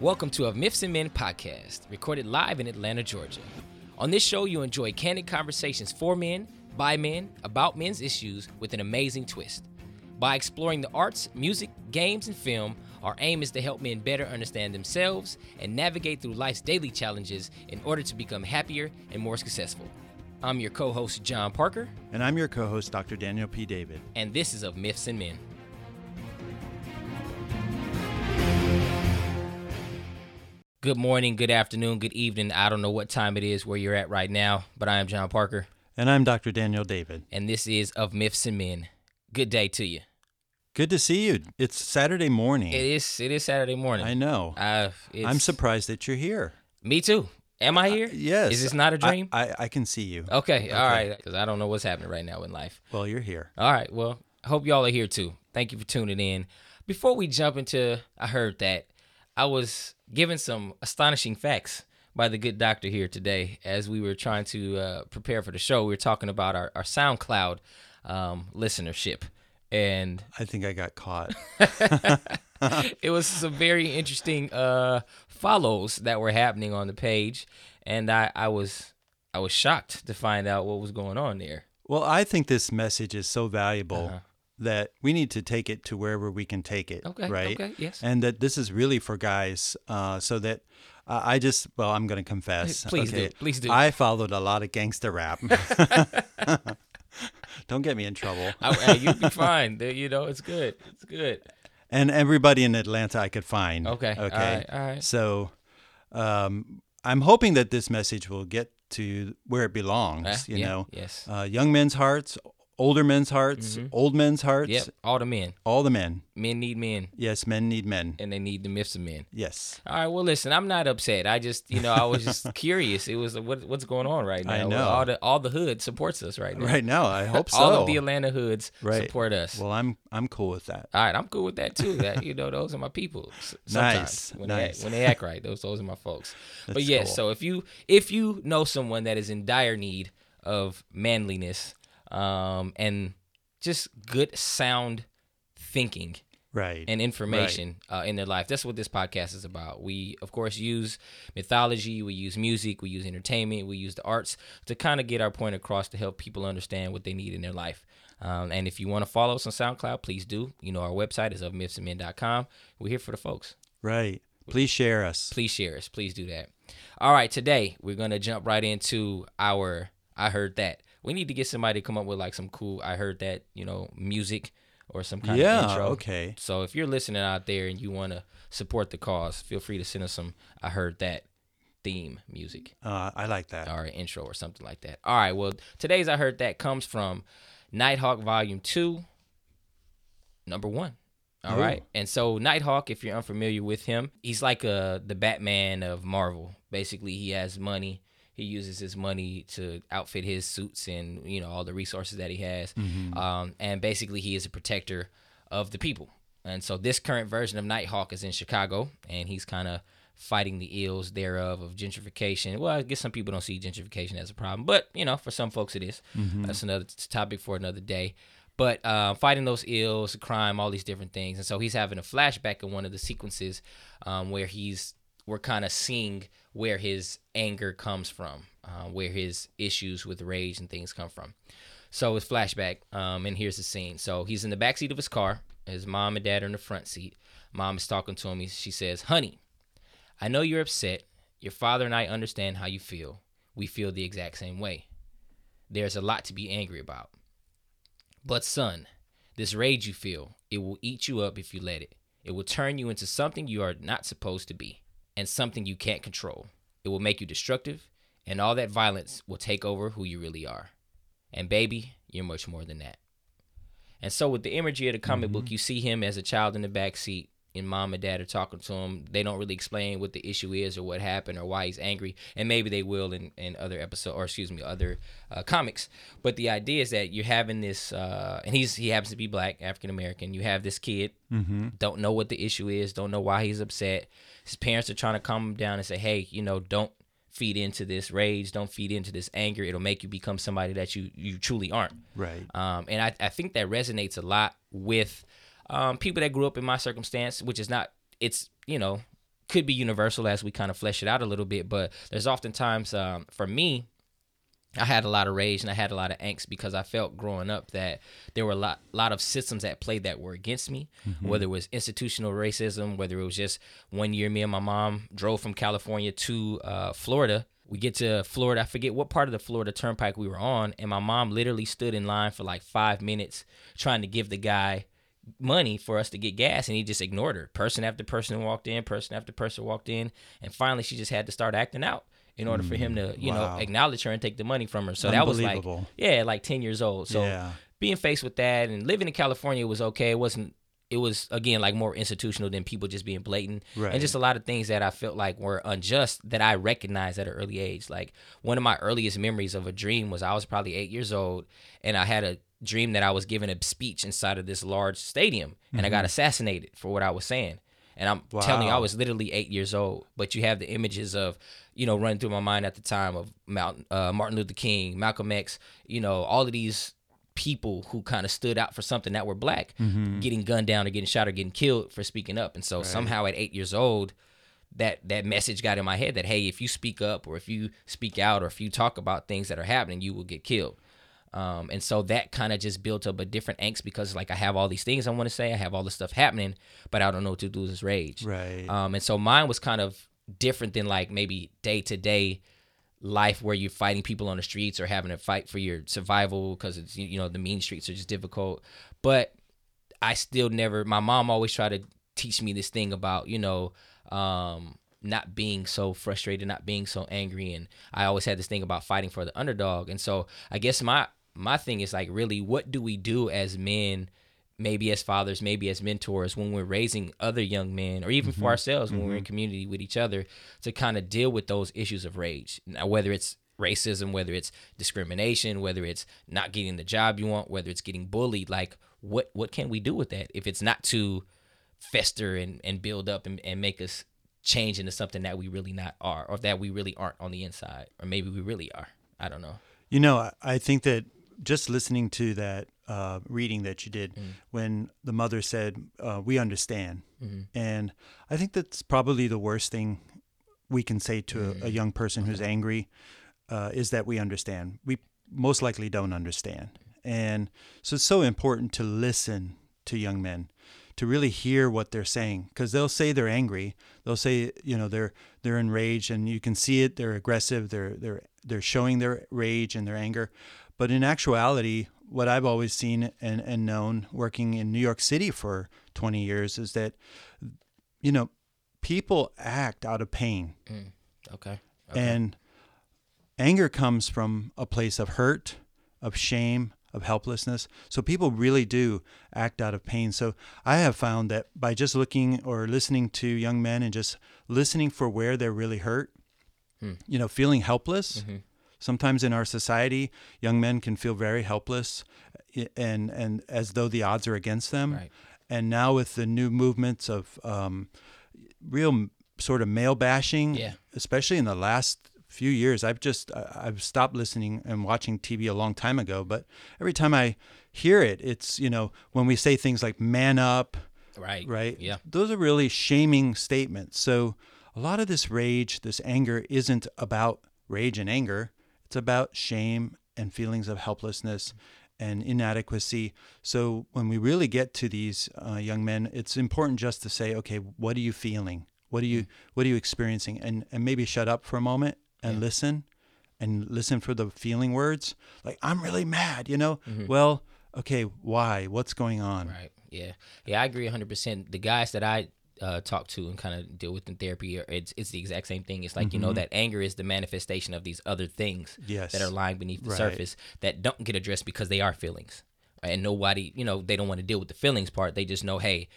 Welcome to a Myths and Men podcast, recorded live in Atlanta, Georgia. On this show, you'll enjoy candid conversations for men, by men, about men's issues with an amazing twist. By exploring the arts, music, games, and film, our aim is to help men better understand themselves and navigate through life's daily challenges in order to become happier and more successful. I'm your co host, John Parker, And I'm your co host, Dr. Daniel P. David. and this is of Myths and Men. Good morning, good afternoon, good evening. I don't know what time it is where you're at right now, but I am John Parker, And I'm Dr. Daniel David. and this is of Myths and Men. Good day to you. Good to see you. It's Saturday morning. It is. It is Saturday morning. I know. Uh, I'm surprised that you're here. Me too. Am I here? Yes. Is this not a dream? I, I, can see you. okay. All right. Because I don't know what's happening right now in life. Well, you're here. All right. Well, I hope y'all are here too. Thank you for tuning in. Before we jump into, I heard that I was given some astonishing facts by the good doctor here today as we were trying to uh, prepare for the show. We were talking about our, our SoundCloud um, listenership. And I think I got caught. it was some very interesting uh, follows that were happening on the page. And I, I was I was shocked to find out what was going on there. well, I think this message is so valuable Uh-huh. That we need to take it to wherever we can take it. Okay, Right? okay, yes. And that this is really for guys uh, so that. Uh, I just, well, I'm going to confess. Please do, please do. I followed a lot of gangster rap. Don't get me in trouble. I, you'd be fine. You know, it's good. It's good. and everybody in Atlanta I could find. Okay. Okay. All right. All right. So, um, I'm hoping that this message will get to where it belongs. Uh, you yeah, know, Yes. uh, young men's hearts, older men's hearts, mm-hmm. old men's hearts. Yep. All the men. All the men. Men need men, Yes, men need men. and they need the myths of men. Yes. All right. Well, listen. I'm not upset. I just, you know, I was just curious. It was like, what, what's going on right now. I Well, know. all the all the hood supports us right now. Right now, I hope so. All of the Atlanta hoods Right. support us. well, I'm I'm cool with that. All right, I'm cool with that too. That you know, those are my people. Sometimes Nice, when nice. they when they act right, those those are my folks. but That's yes, cool. so if you if you know someone that is in dire need of manliness, um, and just good sound thinking Right. and information uh, in their life. That's what this podcast is about. We, of course, use mythology, we use music, we use entertainment, we use the arts to kind of get our point across to help people understand what they need in their life. Um, and if you want to follow us on SoundCloud, please do. You know, our website is of mythsandmen.com. We're here for the folks. right. Please share us. Please share us. Please do that. All right, today we're going to jump right into our I Heard That. We need to get somebody to come up with like some cool I Heard That, you know, music or some kind of Yeah. intro. Okay. So if you're listening out there and you want to support the cause, feel free to send us some I heard that theme music Uh, I like that. or intro or something like that. All right, well, today's I heard that comes from Nighthawk Volume 2, number 1. All Ooh. right. And so Nighthawk, if you're unfamiliar with him, he's like uh the Batman of Marvel. Basically, he has money. He uses his money to outfit his suits and you know all the resources that he has. Um, and basically, he is a protector of the people. And so this current version of Nighthawk is in Chicago, and he's kind of fighting the ills thereof of gentrification. Well, I guess some people don't see gentrification as a problem, but you know, for some folks it is. That's another topic for another day. But uh, fighting those ills, crime, all these different things, and so he's having a flashback in one of the sequences um, where he's we're kind of seeing where his anger comes from, uh, where his issues with rage and things come from. So it's flashback, um, and here's the scene. So he's in the back seat of his car. His mom and dad are in the front seat. Mom is talking to him. She says, "Honey, I know you're upset. Your father and I understand how you feel. We feel the exact same way. There's a lot to be angry about. But son, this rage you feel, it will eat you up if you let it. It will turn you into something you are not supposed to be and something you can't control. It will make you destructive, and all that violence will take over who you really are. And baby, you're much more than that. And so with the imagery of the comic mm-hmm. book, you see him as a child in the back seat, and mom and dad are talking to him. They don't really explain what the issue is or what happened or why he's angry, and maybe they will in, in other episodes or excuse me, other uh, comics. But the idea is that you're having this, uh, and he's he happens to be black, African American. You have this kid, don't know what the issue is, don't know why he's upset. His parents are trying to calm him down and say, hey, you know, don't feed into this rage, don't feed into this anger. It'll make you become somebody that you you truly aren't. Right. Um, and I, I think that resonates a lot with um, people that grew up in my circumstance, which is not, it's, you know, could be universal as we kind of flesh it out a little bit, but there's oftentimes um, for me, I had a lot of rage and I had a lot of angst because I felt growing up that there were a lot, lot of systems at play that were against me, mm-hmm. whether it was institutional racism, whether it was just one year me and my mom drove from California to uh, Florida. We get to Florida, I forget what part of the Florida Turnpike we were on, and my mom literally stood in line for like five minutes trying to give the guy money for us to get gas and he just ignored her. Person after person walked in, person after person walked in, and finally she just had to start acting out in order for him to, you mm, wow. know, acknowledge her and take the money from her. So that was like yeah, like 10 years old. So yeah. being faced with that and living in California was okay. It wasn't it was again like more institutional than people just being blatant right. and just a lot of things that i felt like were unjust that i recognized at an early age like one of my earliest memories of a dream was i was probably eight years old and i had a dream that I was giving a speech inside of this large stadium and mm-hmm. I got mm-hmm. assassinated for what I was saying. And I'm wow. telling you, I was literally eight years old. But you have the images of, you know, running through my mind at the time of Mount, uh, Martin Luther King, Malcolm X, you know, all of these people who kind of stood out for something that were black, mm-hmm. getting gunned down or getting shot or getting killed for speaking up. And so right. somehow at eight years old, that that message got in my head that hey, if you speak up or if you speak out or if you talk about things that are happening, you will get killed. Um, and so that kind of just built up a different angst because like I have all these things I want to say, I have all this stuff happening, but I don't know what to do with this rage. Right. Um, and so mine was kind of different than like maybe day to day life where you're fighting people on the streets or having to fight for your survival because it's you know the mean streets are just difficult. But I still never. My mom always tried to teach me this thing about you know. Um, not being so frustrated, not being so angry. And I always had this thing about fighting for the underdog. And so I guess my my thing is like really what do we do as men maybe as fathers maybe as mentors when we're raising other young men or even mm-hmm. for ourselves when mm-hmm. we're in mm-hmm. community with each other to kind of deal with those issues of rage now whether it's racism whether it's discrimination whether it's not getting the job you want whether it's getting bullied like what what can we do with that if it's not to fester and, and build up and, and make us change into something that we really not are or that we really aren't on the inside or maybe we really are i don't know you know i think that just listening to that uh, reading that you did mm. when the mother said, uh, "We understand," mm-hmm. and I think that's probably the worst thing we can say to mm. a, a, mm-hmm. young person okay. who's angry uh, is that we understand. We most likely don't understand, and so it's so important to listen to young men to really hear what they're saying because they'll say they're angry they'll say you know they're they're enraged and you can see it they're aggressive they're they're they're showing their rage and their anger but in actuality, what I've always seen and, and known working in New York City for 20 years is that, you know, people act out of pain. Mm. Okay. okay. And anger comes from a place of hurt, of shame, of helplessness. So people really do act out of pain. So I have found that by just looking or listening to young men and just listening for where they're really hurt, hmm. you know, feeling helpless. Mm-hmm Sometimes in our society, young men can feel very helpless and, and as though the odds are against them. Right. And now with the new movements of um, real sort of male bashing, yeah. especially in the last few years, I've just I've stopped listening and watching TV a long time ago. But every time I hear it, it's you know when we say things like "man up," right, right, yeah, those are really shaming statements. So a lot of this rage, this anger, isn't about rage and anger. It's about shame and feelings of helplessness and inadequacy. So when we really get to these uh, young men, it's important just to say, okay, what are you feeling? What are you mm. what are you experiencing? And and maybe shut up for a moment and yeah. listen and listen for the feeling words. Like I'm really mad, you know? Mm-hmm. Well, okay, why? What's going on? Right. Yeah. Yeah, I agree 100%. The guys that I uh, talk to and kind of deal with in therapy, or it's it's the exact same thing. It's like mm-hmm. you know mm-hmm. that anger is the manifestation of these other things yes. that are lying beneath the right. surface that don't get addressed because they are feelings, and nobody you know they don't want to deal with the feelings part. They just know, hey,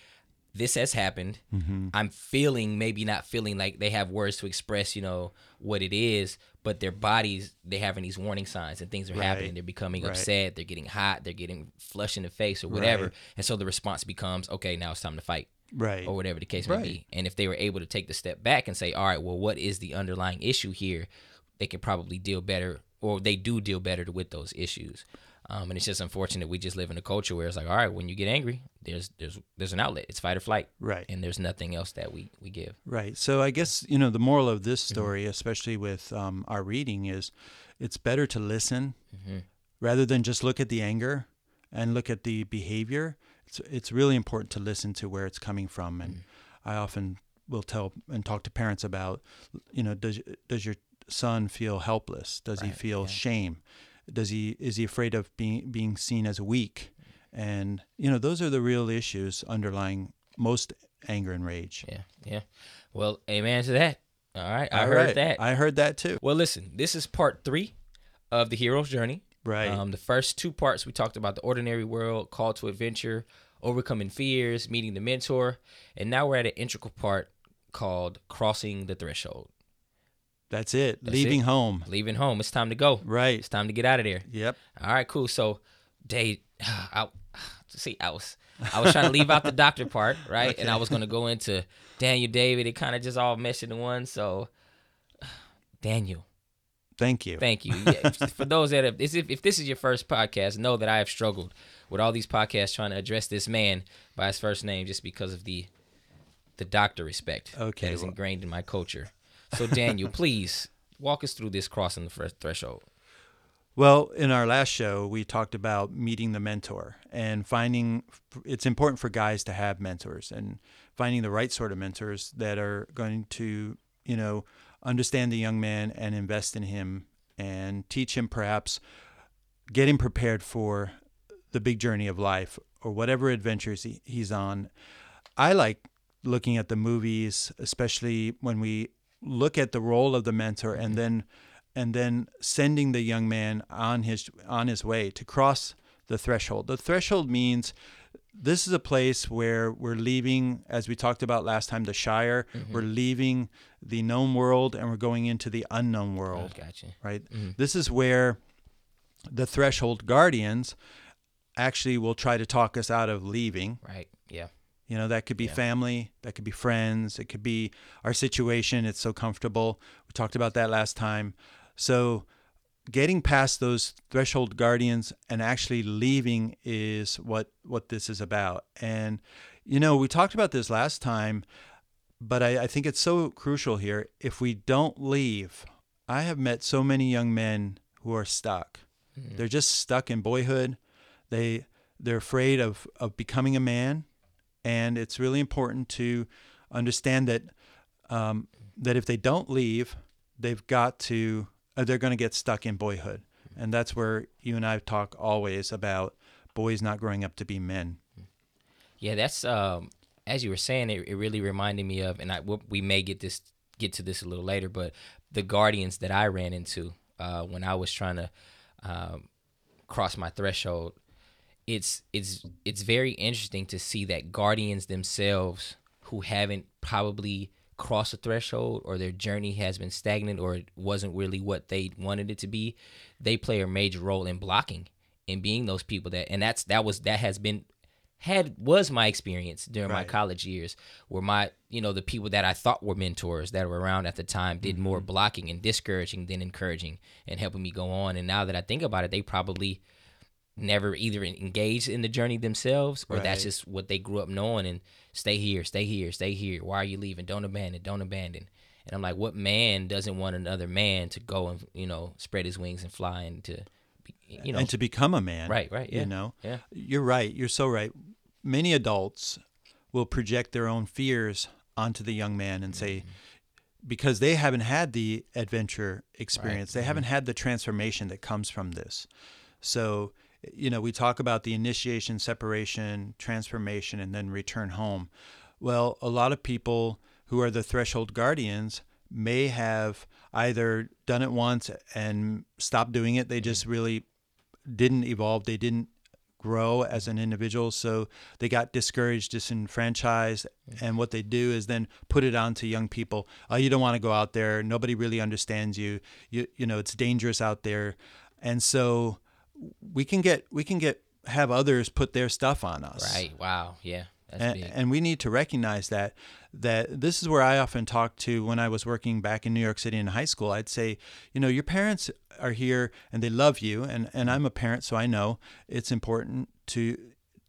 this has happened. Mm-hmm. I'm feeling maybe not feeling like they have words to express, you know, what it is, but their bodies they having these warning signs and things are right. happening. They're becoming right. upset. They're getting hot. They're getting flushed in the face or whatever. Right. And so the response becomes, okay, now it's time to fight right or whatever the case may be and if they were able to take the step back and say all right well what is the underlying issue here they could probably deal better or they do deal better with those issues Um, and it's just unfortunate we just live in a culture where it's like, all right, when you get angry, there's there's there's an outlet. It's fight or flight, Right. and there's nothing else that we we give. Right. So I guess you know the moral of this Mm-hmm. story, especially with um, our reading, is it's better to listen Mhm. rather than just look at the anger and look at the behavior. It's it's really important to listen to where it's coming from, and Mm-hmm. I often will tell and talk to parents about, you know, does does your son feel helpless? Does he feel yeah. shame? Does he is he afraid of being being seen as weak? And you know, those are the real issues underlying most anger and rage. Yeah, yeah. Well, amen to that. All right, I All heard right. that. I heard that too. well, listen, this is part three of the hero's journey. Right. Um, the first two parts we talked about the ordinary world, call to adventure, overcoming fears, meeting the mentor, and now we're at an integral part called crossing the threshold, That's it. That's Leaving it. home. leaving home. It's time to go. Right. It's time to get out of there. Yep. All right, cool. So, Dave, I see, I was, I was trying to leave out the doctor part, right? And I was going to go into Daniel David. It kind of just all meshed into one. So, Daniel, Thank you. thank you. Yeah, for those that have, if, if this is your first podcast, know that I have struggled with all these podcasts trying to address this man by his first name just because of the, the doctor respect Okay, that is well- ingrained in my culture. So, Daniel, please walk us through this crossing the first threshold. Well, in our last show, we talked about meeting the mentor and finding it's important for guys to have mentors and finding the right sort of mentors that are going to, you know, understand the young man and invest in him and teach him perhaps get him prepared for the big journey of life or whatever adventures he, he's on. I like looking at the movies, especially when we look at the role of the mentor and mm-hmm. then and then sending the young man on his on his way to cross the threshold. The threshold means this is a place where we're leaving, as we talked about last time, the Shire. Mm-hmm. We're leaving the known world and we're going into the unknown world Oh, gotcha. right? Mm-hmm. This is where the threshold guardians actually will try to talk us out of leaving. Right. Yeah. You know, that could be Yeah. family, that could be friends, it could be our situation. It's so comfortable. We talked about that last time. So, getting past those threshold guardians and actually leaving is what what this is about. And you know, we talked about this last time, but I, I think it's so crucial here. If we don't leave, I have met so many young men who are stuck. They're just stuck in boyhood. They they're afraid of, of becoming a man, and it's really important to understand that um, that if they don't leave, they've got to they're going to get stuck in boyhood, and that's where you and I talk always about boys not growing up to be men. Yeah, that's um as you were saying it, it really reminded me of and I we- we may get this get to this a little later, but the guardians that I ran into uh when I was trying to um cross my threshold. It's it's it's very interesting to see that guardians themselves who haven't probably crossed a threshold or their journey has been stagnant or it wasn't really what they wanted it to be, they play a major role in blocking and being those people that and that's that was that has been had was my experience during my college years where my you know the people that i thought were mentors that were around at the time did more mm-hmm. blocking and discouraging than encouraging and helping me go on. And now that i think about it they probably never either engaged in the journey themselves or that's just what they grew up knowing and stay here stay here stay here why are you leaving don't abandon don't abandon and i'm like what man doesn't want another man to go and you know spread his wings and fly and to you know and to become a man. Right, right, yeah, You know, yeah. You're right. You're so right. Many adults will project their own fears onto the young man and say, Mm-hmm. because they haven't had the adventure experience, they haven't had the transformation that comes from this. So, you know, we talk about the initiation, separation, transformation, and then return home. Well, a lot of people who are the threshold guardians may have either done it once and stopped doing it. They just really didn't evolve. They didn't grow as an individual. So they got discouraged, disenfranchised. And what they do is then put it on to young people. Oh, you don't want to go out there. Nobody really understands you. You, you know, it's dangerous out there. And so we can get, we can get, have others put their stuff on us. Right. Wow. Yeah. And, and we need to recognize that that this is where I often talk to when I was working back in New York City in high school. I'd say, you know, your parents are here and they love you, and and mm-hmm. I'm a parent, so I know it's important to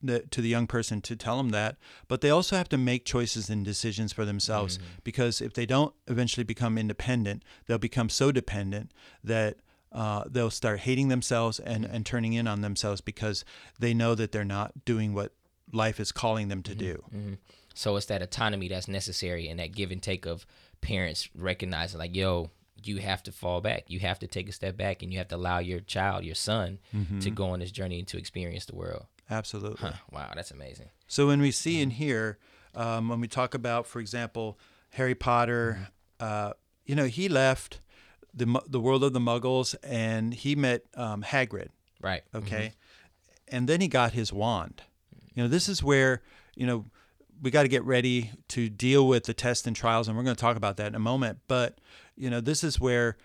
the, to the young person to tell them that, but they also have to make choices and decisions for themselves mm-hmm. because if they don't eventually become independent, they'll become so dependent that uh, they'll start hating themselves and, and turning in on themselves because they know that they're not doing what life is calling them to do. hmm So it's that autonomy that's necessary and that give and take of parents recognizing, like, yo, you have to fall back. You have to take a step back and you have to allow your child, your son, to go on this journey and to experience the world. Absolutely. Huh. Wow, that's amazing. So when we see in here, um, when we talk about, for example, Harry Potter, uh, you know, he left the the world of the Muggles and he met um, Hagrid. Right. Okay, and then he got his wand. You know, this is where you know we got to get ready to deal with the tests and trials, and we're going to talk about that in a moment. But you know, this is where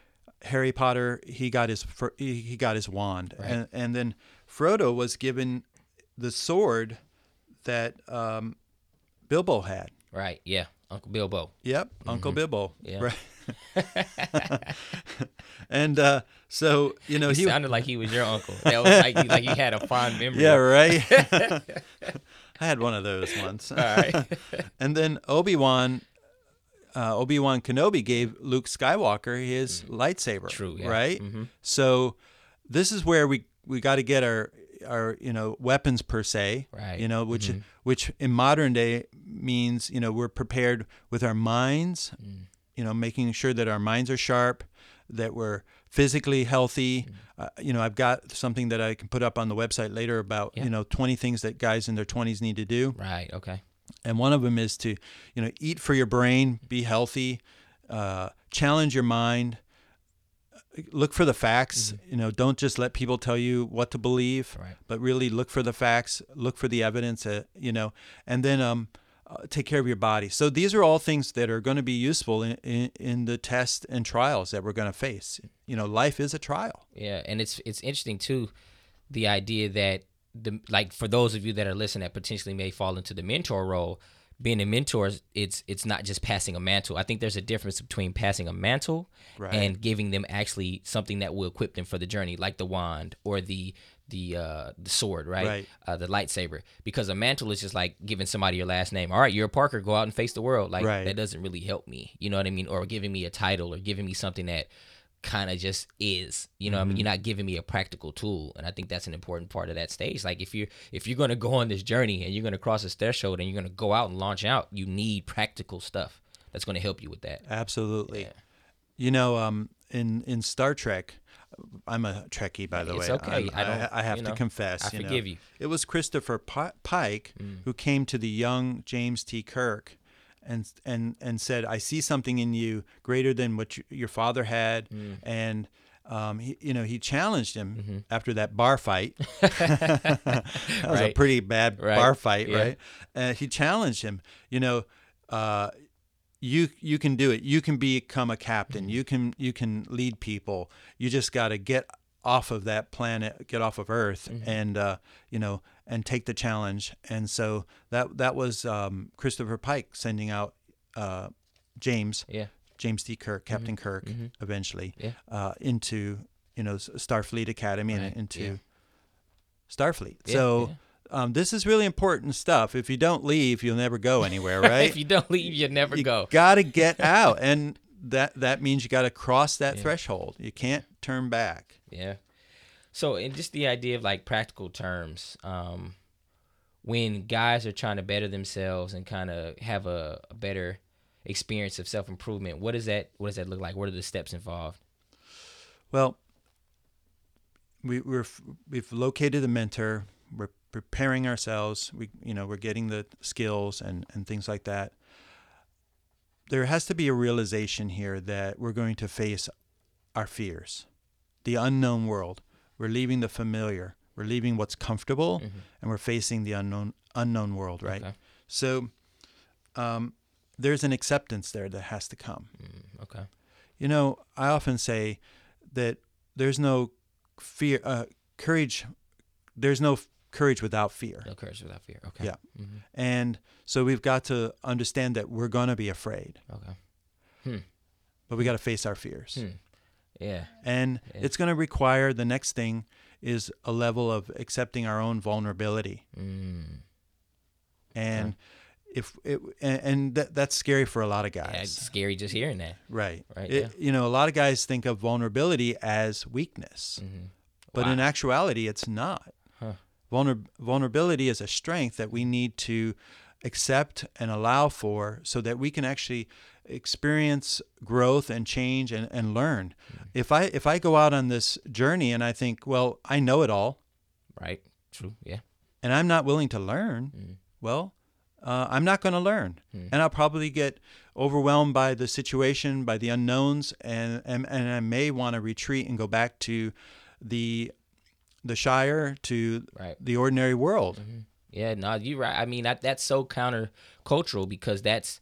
Harry Potter he got his he he got his wand, Right. and and then Frodo was given the sword that um, Bilbo had. Right. Yeah. Uncle Bilbo. Yep, Uncle Bilbo. Yeah. Right. and uh, so you know He he sounded like he was your uncle. That was like like you had a fond memory. Yeah, right. I had one of those once. All right. and then Obi Wan, uh, Obi Wan Kenobi gave Luke Skywalker his lightsaber. True, yeah. Right. Mhm. So this is where we we got to get our our you know weapons per se. Right. You know which Mhm. which in modern day means you know we're prepared with our minds. Mm. You know, making sure that our minds are sharp, that we're physically healthy. Mm. Uh, you know, I've got something that I can put up on the website later about Yeah. you know 20 things that guys in their 20s need to do Right. Okay. and one of them is to you know eat for your brain be healthy uh, challenge your mind look for the facts you know don't just let people tell you what to believe Right. but really look for the facts look for the evidence uh, you know and then um, uh, take care of your body. So these are all things that are going to be useful in, in, in the tests and trials that we're going to face. You know life is a trial. Yeah, and it's it's interesting too, the idea that the like for those of you that are listening that potentially may fall into the mentor role, being a mentor, it's it's not just passing a mantle. I think there's a difference between passing a mantle Right. and giving them actually something that will equip them for the journey, like the wand or the the uh the sword, right? Right. Uh, the lightsaber. Because a mantle is just like giving somebody your last name. All right, you're a Parker. Go out and face the world. Like Right. that doesn't really help me. You know what I mean? Or giving me a title or giving me something that kind of just is you know what i mean you're not giving me a practical tool and i think that's an important part of that stage like if you're if you're going to go on this journey and you're going to cross this threshold and you're going to go out and launch out you need practical stuff that's going to help you with that absolutely Yeah. You know, um, in in Star Trek, I'm a Trekkie by the It's way. okay. I'm- I don't- I, have you to confess. I you know. forgive you. It was Christopher Pi- Pike Mm. who came to the young James T. Kirk, and and and said, "I see something in you greater than what you, your father had," Mm. and. Um, he, you know, he challenged him Mm-hmm. after that bar fight. that was a pretty bad Right. bar fight, Yeah. right? Uh, he challenged him. You know, uh, you you can do it. You can become a captain. Mm-hmm. You can you can lead people. You just got to get off of that planet, get off of Earth, Mm-hmm. and uh, you know, and take the challenge. And so that that was um, Christopher Pike sending out uh, James yeah James T. Kirk, Captain Kirk, eventually Mm-hmm. Yeah. uh, into you know Starfleet Academy Right, and into yeah. Starfleet. So. Um, this is really important stuff. If you don't leave, you'll never go anywhere, right? if you don't leave you never you go got to get out, and that that means you got to cross that Yeah. threshold. You can't turn back. Yeah. So, and just the idea of like practical terms, um, when guys are trying to better themselves and kind of have a, a better experience of self improvement, what does that what does that look like? What are the steps involved? Well, we, we're we've located a mentor. We're preparing ourselves. We you know we're getting the skills and and things like that. There has to be a realization here that we're going to face our fears, the unknown world. We're leaving the familiar. We're leaving what's comfortable, and we're facing the unknown unknown world. Right. Okay. So, um, there's an acceptance there that has to come. Mm, okay. You know, I often say that there's no fear, uh, courage. There's no f- courage without fear. No courage without fear. Okay. Yeah. Mhm. And so we've got to understand that we're going to be afraid, Okay. Hmm. but we got to face our fears. Hmm. Yeah. And Yeah. it's going to require the next thing is a level of accepting our own vulnerability. Mm. And if it, and, and that, that's scary for a lot of Yeah, guys. it's scary just hearing that. Right. Right, It- yeah. You know, a lot of guys think of vulnerability as weakness, Mm-hmm. but Wow. in actuality, it's not. Huh. Vulner- vulnerability is a strength that we need to accept and allow for so that we can actually experience growth and change and, and learn. Mm. If I if I go out on this journey and I think, well, I know it all Right. True. Yeah. and I'm not willing to learn, Mm. well, uh, I'm not going to learn, Hmm. and I'll probably get overwhelmed by the situation, by the unknowns, and and, and I may want to retreat and go back to the the shire to Right. the ordinary world. Yeah, no, you're right. I mean, that, that's so countercultural because that's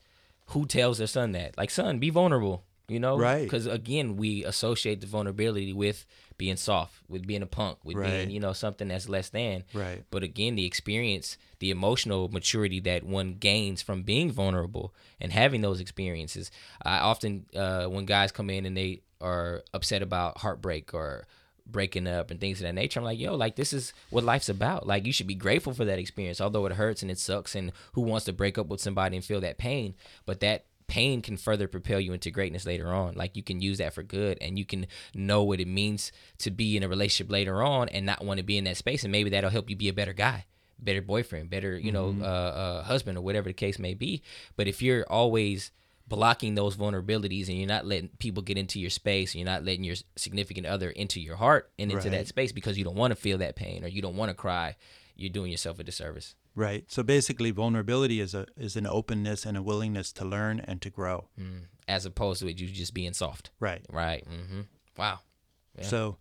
who tells their son that. Like, son, be vulnerable, you know? Right. Because, again, we associate the vulnerability with being soft, with being a punk, with being, you know, something that's less than. Right. But again, the experience, the emotional maturity that one gains from being vulnerable and having those experiences. I often, uh, when guys come in and they are upset about heartbreak or breaking up and things of that nature, I'm like, yo, like this is what life's about. Like you should be grateful for that experience, although it hurts and it sucks. And who wants to break up with somebody and feel that pain? But that pain can further propel you into greatness later on. Like you can use that for good and you can know what it means to be in a relationship later on and not want to be in that space. And maybe that'll help you be a better guy, better boyfriend, better, you know, uh, uh, husband or whatever the case may be. But if you're always blocking those vulnerabilities and you're not letting people get into your space and you're not letting your significant other into your heart and into that space because you don't want to feel that pain or you don't want to cry, you're doing yourself a disservice. Right. So basically, vulnerability is a is an openness and a willingness to learn and to grow. Mm. As opposed to it you just being soft. Right. Right. hmm Wow. Yeah. So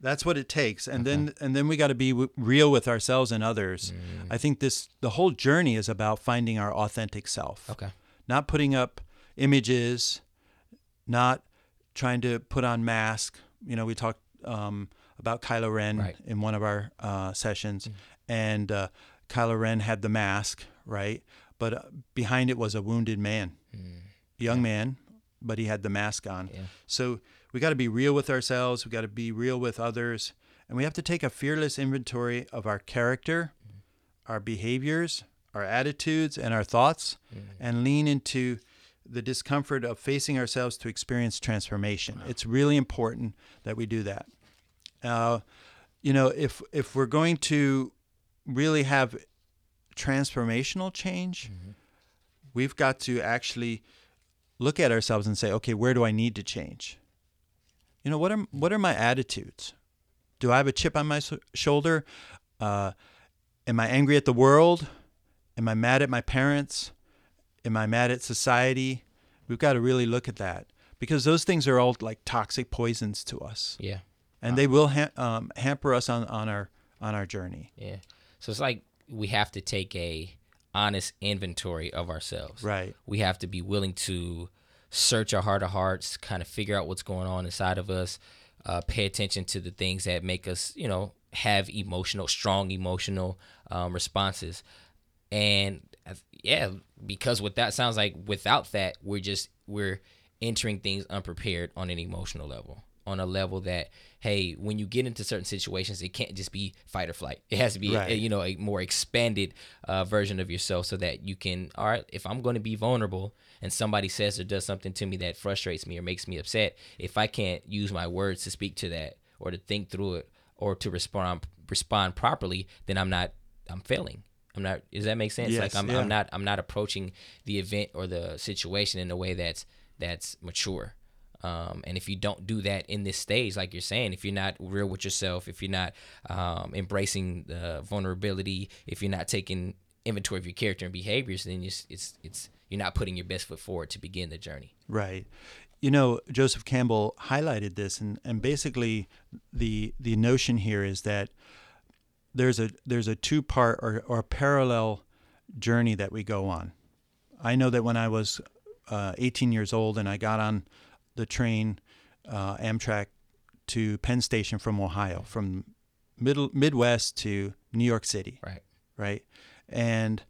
that's what it takes, and then and then we got to be w- real with ourselves and others. Mm. I think this the whole journey is about finding our authentic self. Okay. not putting up images, not trying to put on mask. You know, we talked um, about Kylo Ren Right. in one of our uh, sessions, and uh, Kylo Ren had the mask, right? But uh, behind it was a wounded man, young man, but he had the mask on. Yeah. So we got to be real with ourselves. We got to be real with others, and we have to take a fearless inventory of our character, our behaviors, our attitudes, and our thoughts, and lean into the discomfort of facing ourselves to experience transformation. It's really important that we do that. Uh, you know, if if we're going to really have transformational change, we've got to actually look at ourselves and say, okay, where do I need to change? You know, what are what are my attitudes? Do I have a chip on my s- shoulder? Uh, am I angry at the world? Am I mad at my parents? Am I mad at society? We've got to really look at that because those things are all like toxic poisons to us, Yeah. and they will ha- um, hamper us on, on our on our journey. Yeah. So it's like we have to take a honest inventory of ourselves. Right. We have to be willing to search our heart of hearts, kind of figure out what's going on inside of us, uh, pay attention to the things that make us, you know, have emotional, strong emotional um, responses. And uh, yeah, because what that sounds like, without that, we're just we're entering things unprepared on an emotional level, on a level that hey, when you get into certain situations, it can't just be fight or flight. It has to be Right. a, you know a more expanded uh, version of yourself, so that you can all right. If I'm going to be vulnerable and somebody says or does something to me that frustrates me or makes me upset, if I can't use my words to speak to that or to think through it or to respond respond properly, then I'm not I'm failing. I'm not. Does that make sense? Yes, like I'm, yeah. I'm not. I'm not approaching the event or the situation in a way that's that's mature. Um, and if you don't do that in this stage, like you're saying, if you're not real with yourself, if you're not um, embracing the vulnerability, if you're not taking inventory of your character and behaviors, then it's it's it's you're not putting your best foot forward to begin the journey. Right. You know, Joseph Campbell highlighted this, and, and basically the the notion here is that there's a there's a two part or, or a parallel journey that we go on. I know that when I was uh, 18 years old and I got on the train uh, Amtrak to Penn Station from Ohio, from middle Midwest to New York City, Right. right? And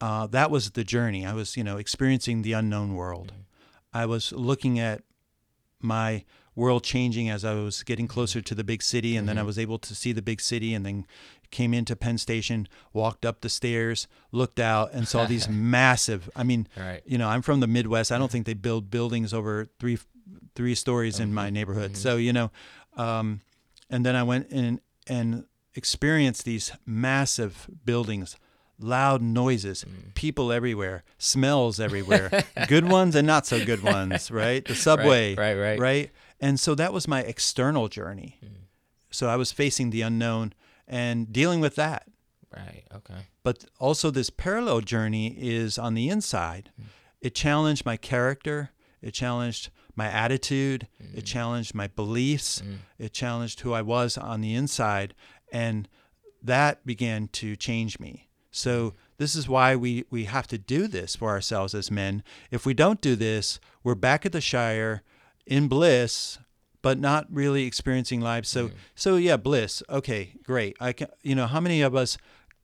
uh, that was the journey. I was, you know, experiencing the unknown world. I was looking at my world changing as I was getting closer to the big city, and then I was able to see the big city, and then came into Penn Station, walked up the stairs, looked out, and saw these massive. I mean, Right. you know, I'm from the Midwest. I don't think they build buildings over three three stories in my neighborhood. Mm-hmm. So you know, um, and then I went in and experienced these massive buildings, loud noises, mm. people everywhere, smells everywhere, good ones and not so good ones. Right, the subway. right, right. Right, and so that was my external journey. Mm. So I was facing the unknown and dealing with that Right. Okay. but also this parallel journey is on the inside. Hmm. It challenged my character, it challenged my attitude, it hmm. challenged my beliefs, hmm. it challenged who I was on the inside, and that began to change me. So this is why we we have to do this for ourselves as men. If we don't do this, we're back at the Shire in bliss, but not really experiencing life. So so yeah, bliss. Okay, great. I can you know, how many of us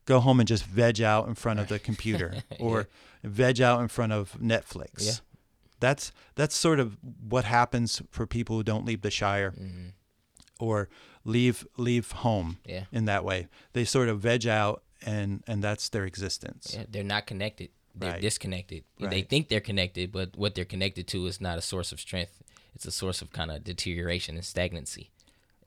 go home and just veg out in front of the computer or veg out in front of Netflix? Yeah. That's that's sort of what happens for people who don't leave the Shire Mm-hmm. or leave leave home Yeah. in that way. They sort of veg out and and that's their existence. Yeah, they're not connected. They're Right. disconnected. They think they're connected, but what they're connected to is not a source of strength. It's a source of kind of deterioration and stagnancy.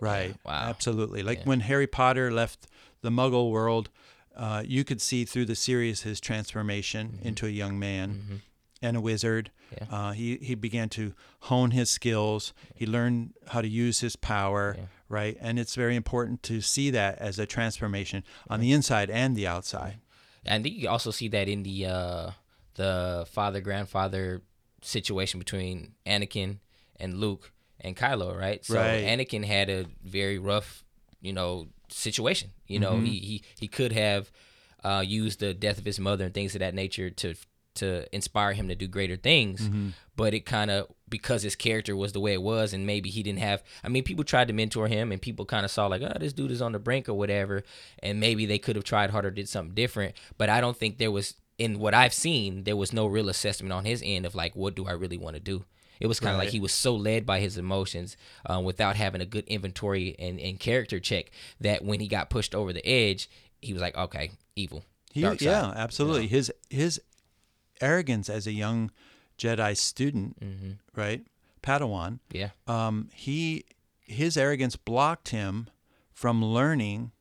Right. Wow. Absolutely. Like when Harry Potter left the Muggle world, uh, you could see through the series his transformation Mm-hmm. into a young man and a wizard. Yeah. Uh, he he began to hone his skills. He learned how to use his power. Yeah. Right. And it's very important to see that as a transformation on the inside and the outside. And you also see that in the uh, the father grandfather situation between Anakin and Luke and Kylo, right? So Right. Anakin had a very rough, you know, situation. You know, Mm-hmm. he, he he could have uh, used the death of his mother and things of that nature to to inspire him to do greater things, Mm-hmm. but it kind of because his character was the way it was, and maybe he didn't have. I mean, people tried to mentor him, and people kind of saw like, oh, this dude is on the brink or whatever, and maybe they could have tried harder, did something different. But I don't think there was in what I've seen, there was no real assessment on his end of like, what do I really want to do. It was kind of like he was so led by his emotions uh, without having a good inventory and, and character check that when he got pushed over the edge, he was like, okay, evil. He, side. yeah, absolutely. His his arrogance as a young Jedi student, Mm-hmm. right, Padawan, Yeah. um, he his arrogance blocked him from learning.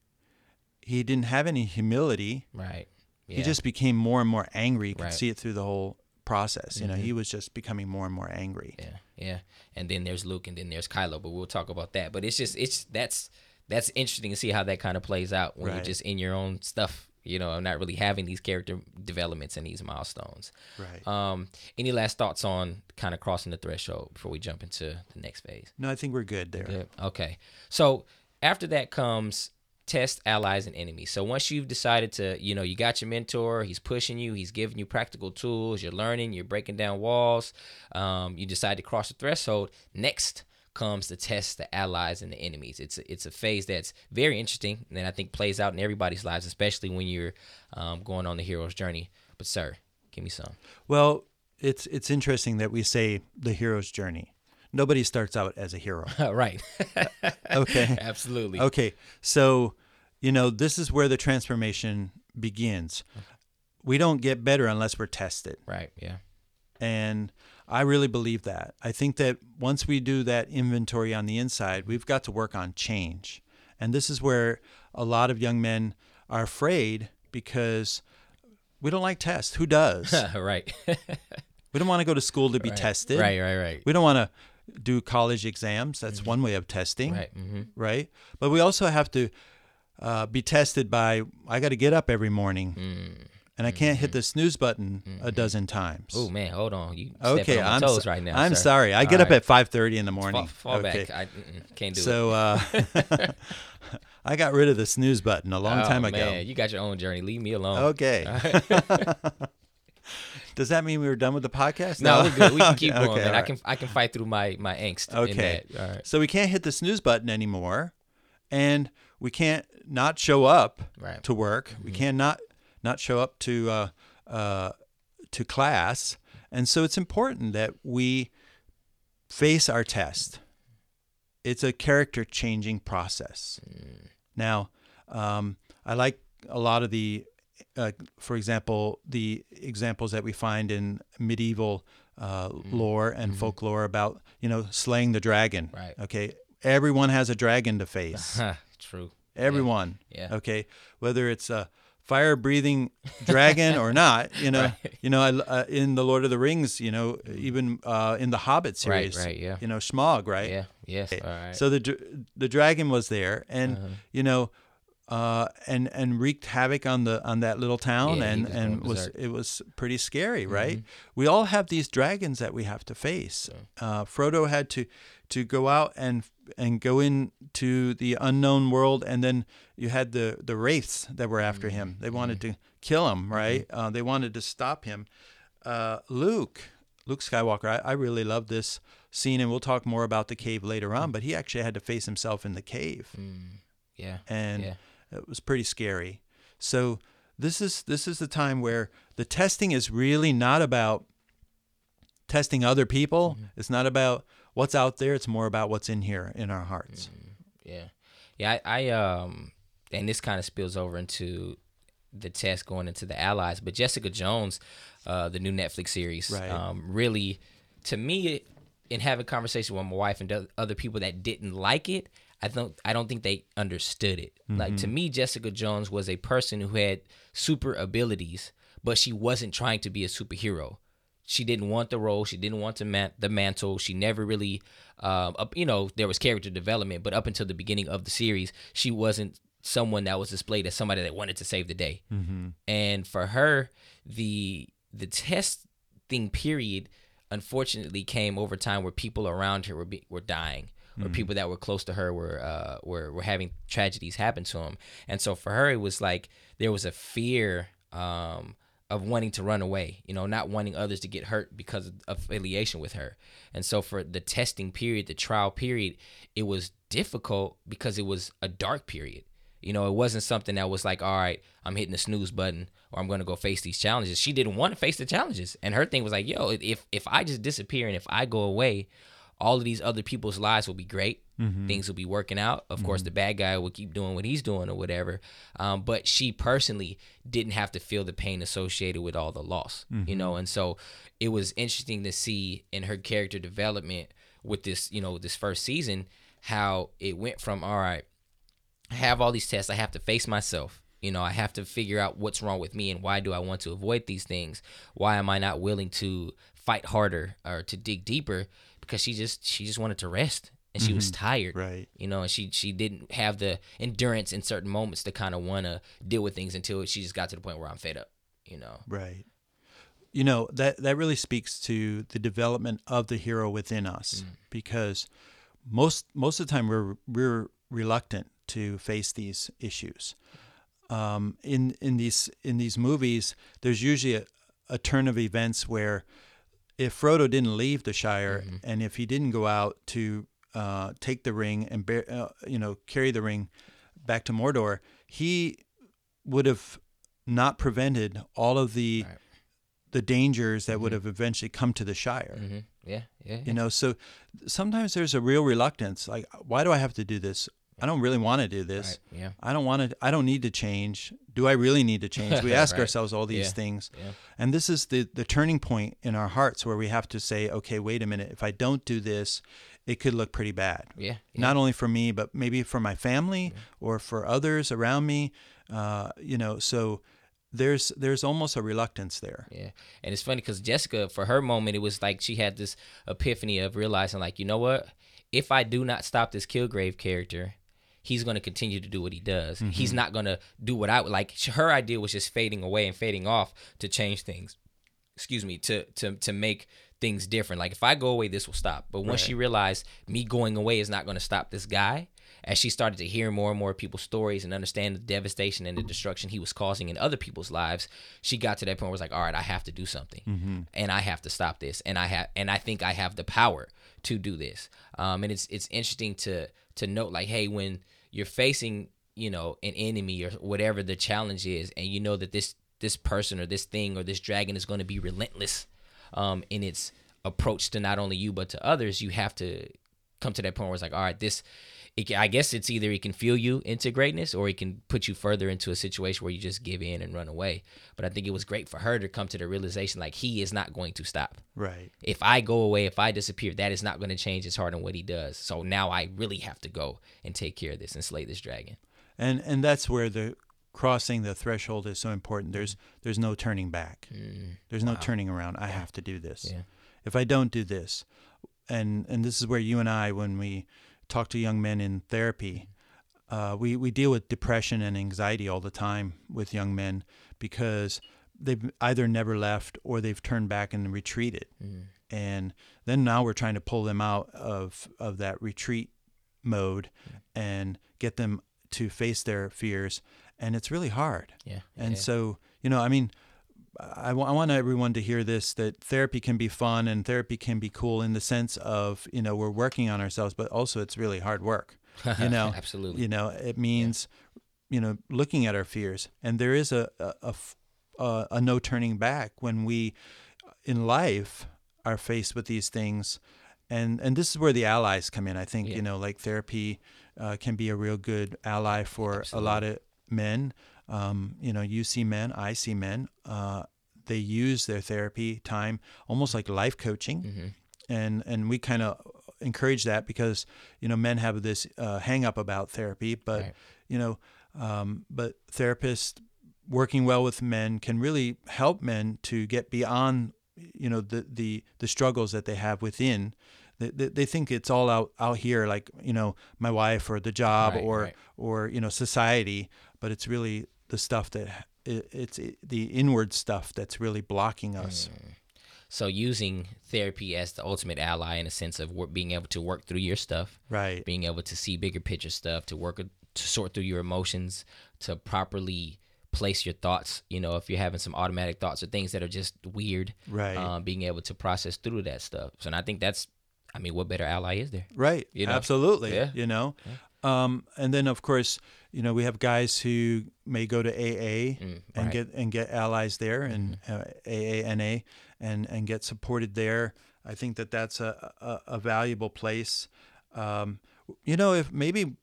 He didn't have any humility. Right. Yeah. He just became more and more angry. You could Right. See it through the whole process. You know, he was just becoming more and more angry. Yeah, yeah. And then there's Luke, and then there's Kylo. But we'll talk about that. But it's just it's that's that's interesting to see how that kind of plays out when you're just in your own stuff. You know, not really having these character developments and these milestones. Right. Um, any last thoughts on kind of crossing the threshold before we jump into the next phase? No, I think we're good there. Good. Okay. So after that comes test allies and enemies. So once you've decided to, you know, you got your mentor, he's pushing you, he's giving you practical tools, you're learning, you're breaking down walls, um, you decide to cross the threshold. Next comes the test the allies and the enemies. It's a, it's a phase that's very interesting and I think plays out in everybody's lives, especially when you're um, going on the hero's journey. But sir, give me some. Well, it's it's interesting that we say the hero's journey. Nobody starts out as a hero. right. Uh, okay. Absolutely. Okay. So, you know, this is where the transformation begins. We don't get better unless we're tested. Right. Yeah. And I really believe that. I think that once we do that inventory on the inside, we've got to work on change. And this is where a lot of young men are afraid because we don't like tests. Who does? right. we don't want to go to school to be tested. Right. Right. Right. We don't want to do college exams. That's one way of testing. Right. Mm-hmm. right? But we also have to uh, be tested by I got to get up every morning, and I can't hit the snooze button a dozen times. Oh man, hold on. You okay, on my I'm toes so- right now. I'm sir. sorry. I All get up at five thirty in the morning. fall, fall okay, back. I can't do so uh, I got rid of the snooze button a long Oh, time ago. Man, you got your own journey. Leave me alone. Okay. Does that mean we were done with the podcast? No, we're good. We can keep Okay, going, man. all I can I can fight through my my angst. Okay. In that. All right. So we can't hit the snooze button anymore. and we can't not show up Right. to work. We can't not not show up to uh, uh, to class, and so it's important that we face our test. It's a character changing process. Now, um, I like a lot of the, uh, for example, the examples that we find in medieval uh, lore and folklore about you know slaying the dragon. Right. Okay. Everyone has a dragon to face. True. Everyone. Yeah. Okay. Whether it's a fire breathing dragon or not, you know, Right. you know, I, uh, in the Lord of the Rings, you know, even uh, in the Hobbit series, right, right, yeah. you know, Smaug, right? Yeah. Yes. All right. So the dr- the dragon was there, and Uh-huh. you know, uh, and and wreaked havoc on the on that little town, Yeah, and was and was. Mm-hmm. it was pretty scary, right? We all have these dragons that we have to face. Uh, Frodo had to to go out and and go into the unknown world, and then you had the the wraiths that were after Mm-hmm. him. They wanted to kill him, right? Uh, they wanted to stop him. Uh, Luke, Luke Skywalker, I, I really love this scene, and we'll talk more about the cave later Mm. on. But he actually had to face himself in the cave, yeah. and yeah. It was pretty scary. So this is this is the time where the testing is really not about testing other people. Mm-hmm. It's not about what's out there. It's more about what's in here in our hearts. Yeah, yeah. I, I um, and this kind of spills over into the test going into the allies. But Jessica Jones, uh, the new Netflix series, Right. um, really, to me, in having conversation with my wife and other people that didn't like it, I don't, I don't think they understood it. Like to me, Jessica Jones was a person who had super abilities, but she wasn't trying to be a superhero she didn't want the role. She didn't want the man- the mantle. She never really, um, up, you know, there was character development, but up until the beginning of the series, she wasn't someone that was displayed as somebody that wanted to save the day. Mm-hmm. And for her, the the testing period, unfortunately, came over time where people around her were be, were dying. Or people that were close to her were uh, were were having tragedies happen to them, and so for her it was like there was a fear um, of wanting to run away, you know, not wanting others to get hurt because of affiliation with her. And so for the testing period, the trial period, it was difficult because it was a dark period. You know, it wasn't something that was like, all right, I'm hitting the snooze button or I'm going to go face these challenges. She didn't want to face the challenges. And her thing was like, yo, if if I just disappear and if I go away, all of these other people's lives will be great. Mm-hmm. Things will be working out. Of course, the mm-hmm. bad guy will keep doing what he's doing or whatever. Um, but she personally didn't have to feel the pain associated with all the loss, you mm-hmm. know. And so it was interesting to see in her character development with this, you know, this first season, how it went from all right, I have all these tests. I have to face myself. You know, I have to figure out what's wrong with me and why do I want to avoid these things? Why am I not willing to fight harder or to dig deeper? Because she just she just wanted to rest and she was tired. Right. You know, and she she didn't have the endurance in certain moments to kind of want to deal with things until she just got to the point where I'm fed up. You know. Right. You know that that really speaks to the development of the hero within us because most most of the time we're we're reluctant to face these issues. Um, in in these in these movies, there's usually a, a turn of events where if Frodo didn't leave the Shire and if he didn't go out to uh, take the ring and bear, uh, you know carry the ring back to Mordor, he would have not prevented all of the Right. the dangers that would have eventually come to the Shire. hmm Yeah. Yeah. You know, so sometimes there's a real reluctance. Like, why do I have to do this? I don't really want to do this. Right. Yeah. I don't want to. I don't need to change. Do I really need to change? We ask Right. ourselves all these Yeah. things, Yeah. and this is the the turning point in our hearts where we have to say, okay, wait a minute. If I don't do this, it could look pretty bad. Yeah. yeah. Not only for me, but maybe for my family or for others around me. Uh, you know, so there's there's almost a reluctance there. Yeah, and it's funny because Jessica, for her moment, it was like she had this epiphany of realizing, like, you know what? If I do not stop this Kilgrave character, he's going to continue to do what he does. He's not going to do what I would like. Her idea was just fading away and fading off to change things. Excuse me, to to to make things different. Like if I go away, this will stop. But once she realized me going away is not going to stop this guy, as she started to hear more and more people's stories and understand the devastation and the destruction he was causing in other people's lives, she got to that point where it was like, all right, I have to do something, and I have to stop this, and I have, and I think I have the power to do this. Um, and it's it's interesting to to note like, hey, when you're facing you know an enemy or whatever the challenge is and you know that this this person or this thing or this dragon is going to be relentless um, in its approach to not only you but to others you have to come to that point where it's like all right this it, I guess it's either he can feel you into greatness or he can put you further into a situation where you just give in and run away. But I think it was great for her to come to the realization like he is not going to stop. Right. If I go away, if I disappear, that is not going to change his heart and what he does. So now I really have to go and take care of this and slay this dragon. And and that's where the crossing the threshold is so important. There's there's no turning back. Mm, There's no turning around. I have to do this. Yeah. If I don't do this, and and this is where you and I, when we talk to young men in therapy, uh, we we deal with depression and anxiety all the time with young men because they've either never left or they've turned back and retreated, mm, and then now we're trying to pull them out of of that retreat mode and get them to face their fears, and it's really hard. yeah. And yeah. so, you know, I mean, I, want everyone to hear this that therapy can be fun and therapy can be cool in the sense of, you know, we're working on ourselves, but also it's really hard work. You know, absolutely. You know, it means, you know, looking at our fears. And there is a a no turning back when we in life are faced with these things. And, and this is where the allies come in. I think, Yeah. you know, like therapy uh, can be a real good ally for a lot of men. Um, you know, you see men, I see men. Uh, they use their therapy time almost like life coaching, hmm and and we kind of encourage that because you know men have this uh, hang up about therapy, but Right. you know, um, but therapists working well with men can really help men to get beyond you know the the the struggles that they have within. They, they, they think it's all out out here, like you know, my wife or the job Right, or right. or you know society, but it's really the stuff that it, it's the inward stuff that's really blocking us. So using therapy as the ultimate ally in a sense of wor- being able to work through your stuff, Right. being able to see bigger picture stuff, to work to sort through your emotions, to properly place your thoughts. You know, if you're having some automatic thoughts or things that are just weird, Right. um, being able to process through that stuff. So, and I think that's, I mean, what better ally is there? Right. You know? Absolutely. Yeah. You know. Um, and then of course, you know, we have guys who may go to AA Mm, and right. Mm-hmm. get and get allies there and uh, AANA and and get supported there. I think that that's a a, a valuable place. Um, you know, if maybe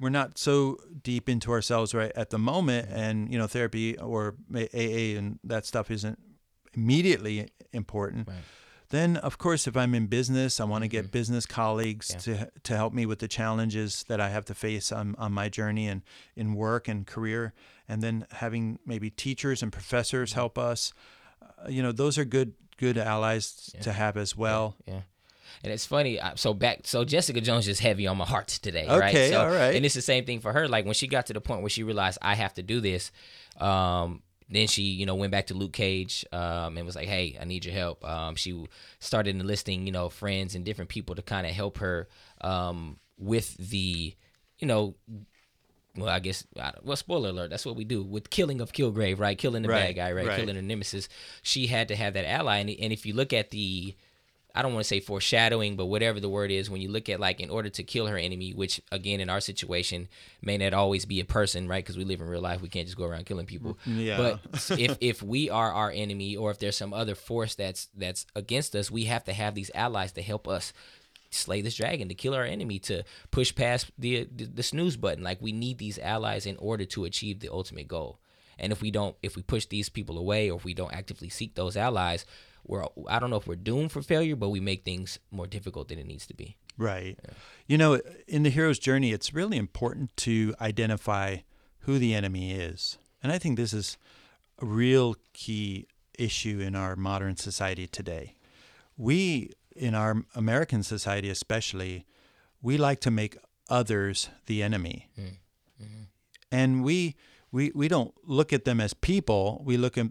we're not so deep into ourselves right at the moment, and you know, therapy or AA and that stuff isn't immediately important. Right. Then, of course, if I'm in business, I want to get business colleagues Mm-hmm. Yeah. to to help me with the challenges that I have to face on, on my journey and in work and career. And then having maybe teachers and professors Mm-hmm. help us. Uh, you know, those are good good allies to have as well. Yeah. And it's funny. So back, so Jessica Jones is heavy on my heart today, Okay, right? So, all right. And it's the same thing for her. Like when she got to the point where she realized I have to do this, um, then she, you know, went back to Luke Cage um, and was like, "Hey, I need your help." Um, she started enlisting, you know, friends and different people to kind of help her um, with the, you know, well, I guess, I well, spoiler alert, that's what we do with killing of Kilgrave, right? Killing the Right, bad guy, right? right. Killing the nemesis. She had to have that ally. And, and if you look at the, I don't want to say foreshadowing, but whatever the word is, when you look at like in order to kill her enemy, which again in our situation may not always be a person, right? Because we live in real life, we can't just go around killing people. Mm, yeah. But if if we are our enemy, or if there's some other force that's that's against us, we have to have these allies to help us slay this dragon, to kill our enemy, to push past the the, the snooze button. Like we need these allies in order to achieve the ultimate goal. And if we don't, if we push these people away, or if we don't actively seek those allies, we're I don't know if we're doomed for failure, but we make things more difficult than it needs to be. Right. You know, in the hero's journey, it's really important to identify who the enemy is. And I think this is a real key issue in our modern society today. We, in our American society especially, we like to make others the enemy. Mm. Mm-hmm. And we, we, we don't look at them as people. We look at,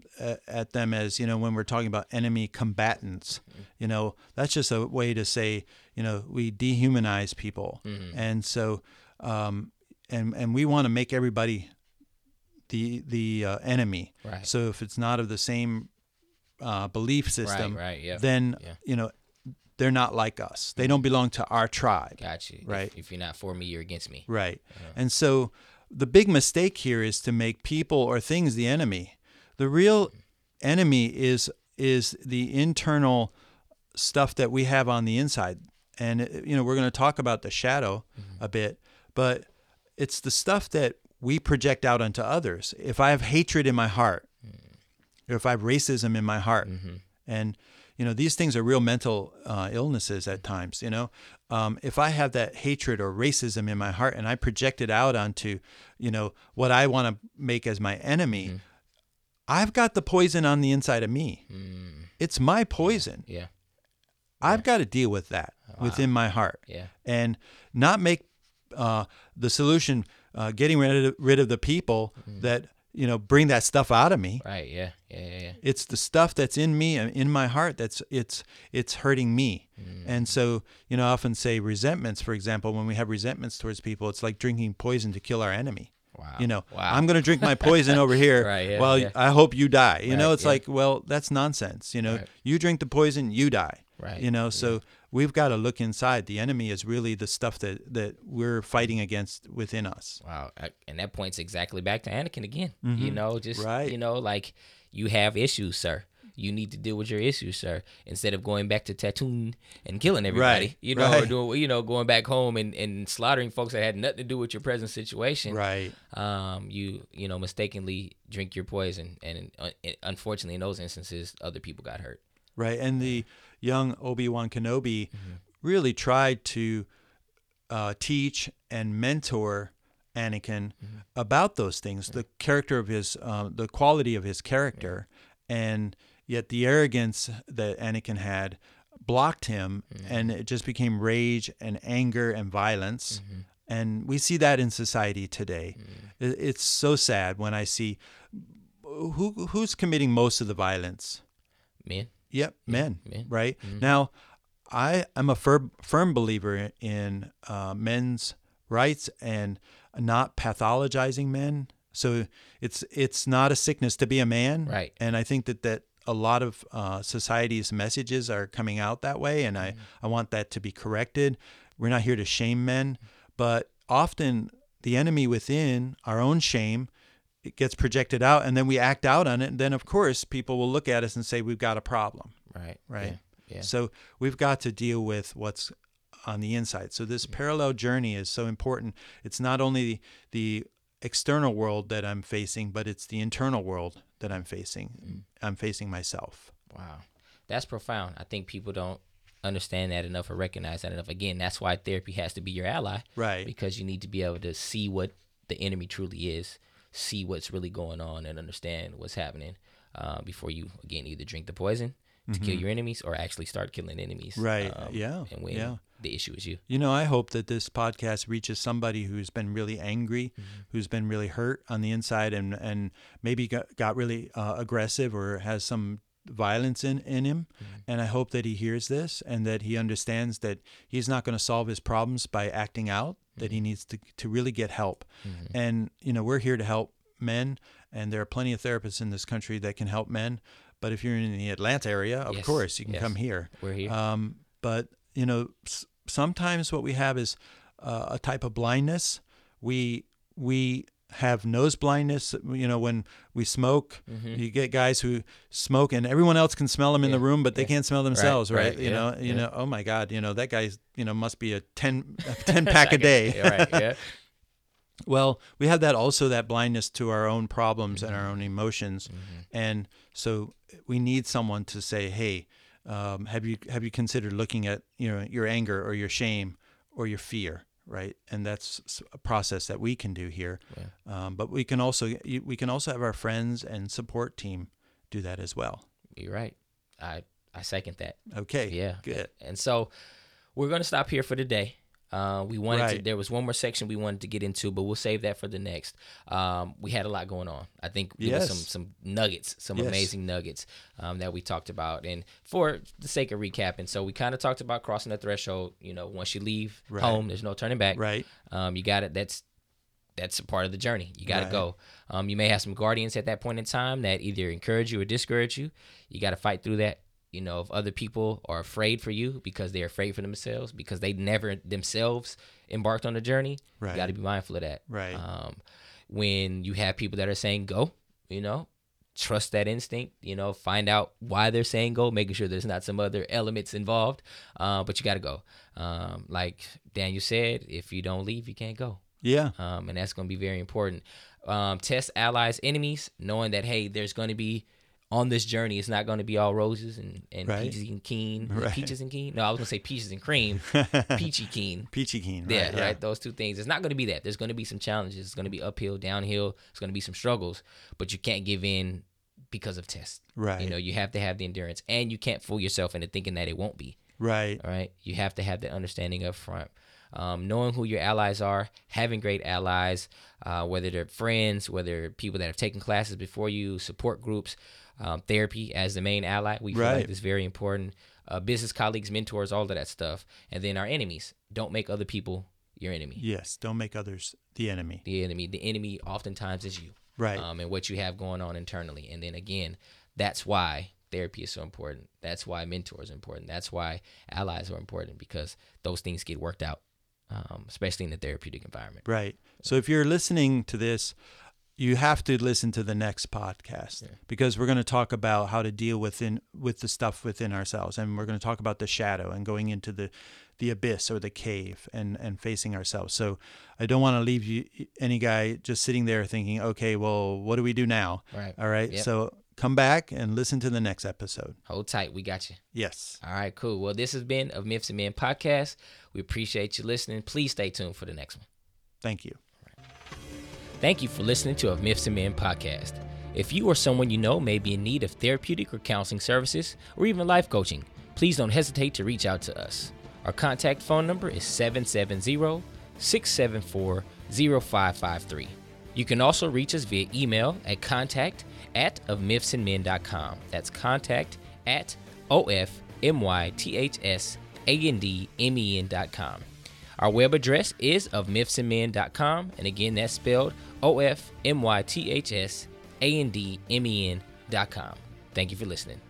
at them as, you know, when we're talking about enemy combatants, you know, that's just a way to say, you know, we dehumanize people. And so, um, and, and we want to make everybody the, the uh, enemy. Right. So if it's not of the same uh, belief system, right, right, yeah, then, yeah. you know, they're not like us. They don't belong to our tribe. Got you. Right. If, if you're not for me, you're against me. Right. And so the big mistake here is to make people or things the enemy. The real enemy is is the internal stuff that we have on the inside. And you know, we're going to talk about the shadow mm-hmm. a bit, but it's the stuff that we project out onto others. If I have hatred in my heart, or if I have racism in my heart, mm-hmm. and you know these things are real mental uh, illnesses at times. You know, um, if I have that hatred or racism in my heart and I project it out onto, you know, what I want to make as my enemy, I've got the poison on the inside of me. It's my poison. Yeah. I've got to deal with that within my heart Yeah. and not make uh, the solution uh, getting rid of, rid of the people that you know bring that stuff out of me. Right. Yeah. Yeah. Yeah. yeah. It's the stuff that's in me and in my heart that's it's it's hurting me. Mm. And so you know, I often say resentments. For example, when we have resentments towards people, it's like drinking poison to kill our enemy. Wow. You know, Wow. I'm going to drink my poison over here. Right, yeah, well, yeah. I hope you die. You know, it's yeah. like, well, that's nonsense. You know, Right. you drink the poison, you die. Right, You know, so we've got to look inside. The enemy is really the stuff that that we're fighting against within us. Wow, and that points exactly back to Anakin again. You know, just Mm-hmm. Right. you know, like you have issues, sir. You need to deal with your issues, sir. Instead of going back to Tatooine and killing everybody, Right, you know, or doing, you know, going back home and, and slaughtering folks that had nothing to do with your present situation. Right. Um, you you know, mistakenly drink your poison, and uh, unfortunately, in those instances, other people got hurt. Right. And the young Obi Wan Kenobi Mm-hmm. really tried to uh, teach and mentor Anakin Mm-hmm. about those things, the character of his, uh, the quality of his character, and yet the arrogance that Anakin had blocked him, Mm-hmm. and it just became rage and anger and violence. Mm-hmm. And we see that in society today. It- It's so sad when I see who who's committing most of the violence. Men, Yep, men. men. Right now, I am a firm firm believer in uh, men's rights and not pathologizing men. So it's it's not a sickness to be a man, Right. And I think that that a lot of uh, society's messages are coming out that way, and I I want that to be corrected. We're not here to shame men, but often the enemy within our own shame it gets projected out and then we act out on it and then of course people will look at us and say we've got a problem right, right Yeah. yeah. so we've got to deal with what's on the inside so this parallel journey is so important it's not only the external world that i'm facing but it's the internal world that i'm facing mm. i'm facing myself Wow. That's profound. I think people don't understand that enough or recognize that enough. Again, that's why therapy has to be your ally. Right. Because you need to be able to see what the enemy truly is, see what's really going on, and understand what's happening uh, before you, again, either drink the poison to kill your enemies or actually start killing enemies. Mm-hmm. Right. um, Yeah. And when Yeah. the issue is you. You know, I hope that this podcast reaches somebody who's been really angry, who's been really hurt on the inside, and and maybe got, got really uh, aggressive or has some violence in in him. And I hope that he hears this and that he understands that he's not going to solve his problems by acting out. That he needs to to really get help. And you know, we're here to help men, and there are plenty of therapists in this country that can help men. But if you're in the Atlanta area, of Yes, course, you can yes. come here. We're here. Um, but you know, s- sometimes what we have is uh, a type of blindness. We we have nose blindness. You know, when we smoke, you get guys who smoke, and everyone else can smell them in the Mm-hmm. Room, but they yeah. can't smell themselves, right? right, You yeah, know, you know. Oh my God, you know that guy's you know must be a 10, a 10 pack a day. right. Yeah. Well, we have that also that blindness to our own problems and our Mm-hmm. own emotions, and so we need someone to say, "Hey, um, have you have you considered looking at you know your anger or your shame or your fear?" Right, and that's a process that we can do here. Um, but we can also we can also have our friends and support team do that as well. You're right. I I second that. Okay. Yeah. Good. And so we're gonna stop here for today. Uh, we wanted to. There was one more section we wanted to get into, but we'll save that for the next. Um, we had a lot going on. I think there was some some nuggets, some Yes. amazing nuggets um, that we talked about. And for the sake of recapping, so we kind of talked about crossing the threshold. You know, once you leave Right. home, there's no turning back. Right. Um, you got it. That's that's a part of the journey. You got to Right. go. Um, you may have some guardians at that point in time that either encourage you or discourage you. You got to fight through that. You know, if other people are afraid for you because they're afraid for themselves because they never themselves embarked on the journey, Right. you got to be mindful of that. Right. Um, when you have people that are saying go, you know, trust that instinct. You know, find out why they're saying go, making sure there's not some other elements involved. Uh, but you got to go. Um, like Daniel said, if you don't leave, you can't go Yeah. um, and that's going to be very important. Um, test allies, enemies, knowing that hey, there's going to be on this journey. It's not going to be all roses and, and Right. peaches and keen, Right. peaches and keen. No, I was going to say peaches and cream, peachy keen. Peachy keen. Right. Yeah, right. Those two things. It's not going to be that. There's going to be some challenges. It's going to be uphill, downhill. It's going to be some struggles, but you can't give in because of tests. Right. You know, you have to have the endurance, and you can't fool yourself into thinking that it won't be. Right. All right. You have to have that understanding up front. Um, knowing who your allies are, having great allies, uh, whether they're friends, whether people that have taken classes before you, support groups, um, therapy as the main ally. We feel like it's very important. Uh, business colleagues, mentors, all of that stuff. And then our enemies. Don't make other people your enemy. Yes. Don't make others the enemy. The enemy. The enemy oftentimes is you Right. um, and what you have going on internally. And then again, that's why therapy is so important. That's why mentors are important. That's why allies are important because those things get worked out, um, especially in the therapeutic environment. Right. So if you're listening to this, you have to listen to the next podcast because we're going to talk about how to deal within with the stuff within ourselves, and we're going to talk about the shadow and going into the the abyss or the cave and and facing ourselves. So I don't want to leave you any guy just sitting there thinking, okay, well, what do we do now? Right. All right. Yep. So come back and listen to the next episode. Hold tight. We got you. Yes. All right, cool. Well, this has been of Myths and Men podcast. We appreciate you listening. Please stay tuned for the next one. Thank you. Thank you for listening to a Myths and Men podcast. If you or someone you know may be in need of therapeutic or counseling services or even life coaching, please don't hesitate to reach out to us. Our contact phone number is 770 674 0553. You can also reach us via email at contact at ofmythsandmen.com. That's contact at O-F-M-Y-T-H-S-A-N-D-M-E-N.com. Our web address is of ofmythsandmen.com, and again, that's spelled O F M Y T H S A N D M E N.com. Thank you for listening.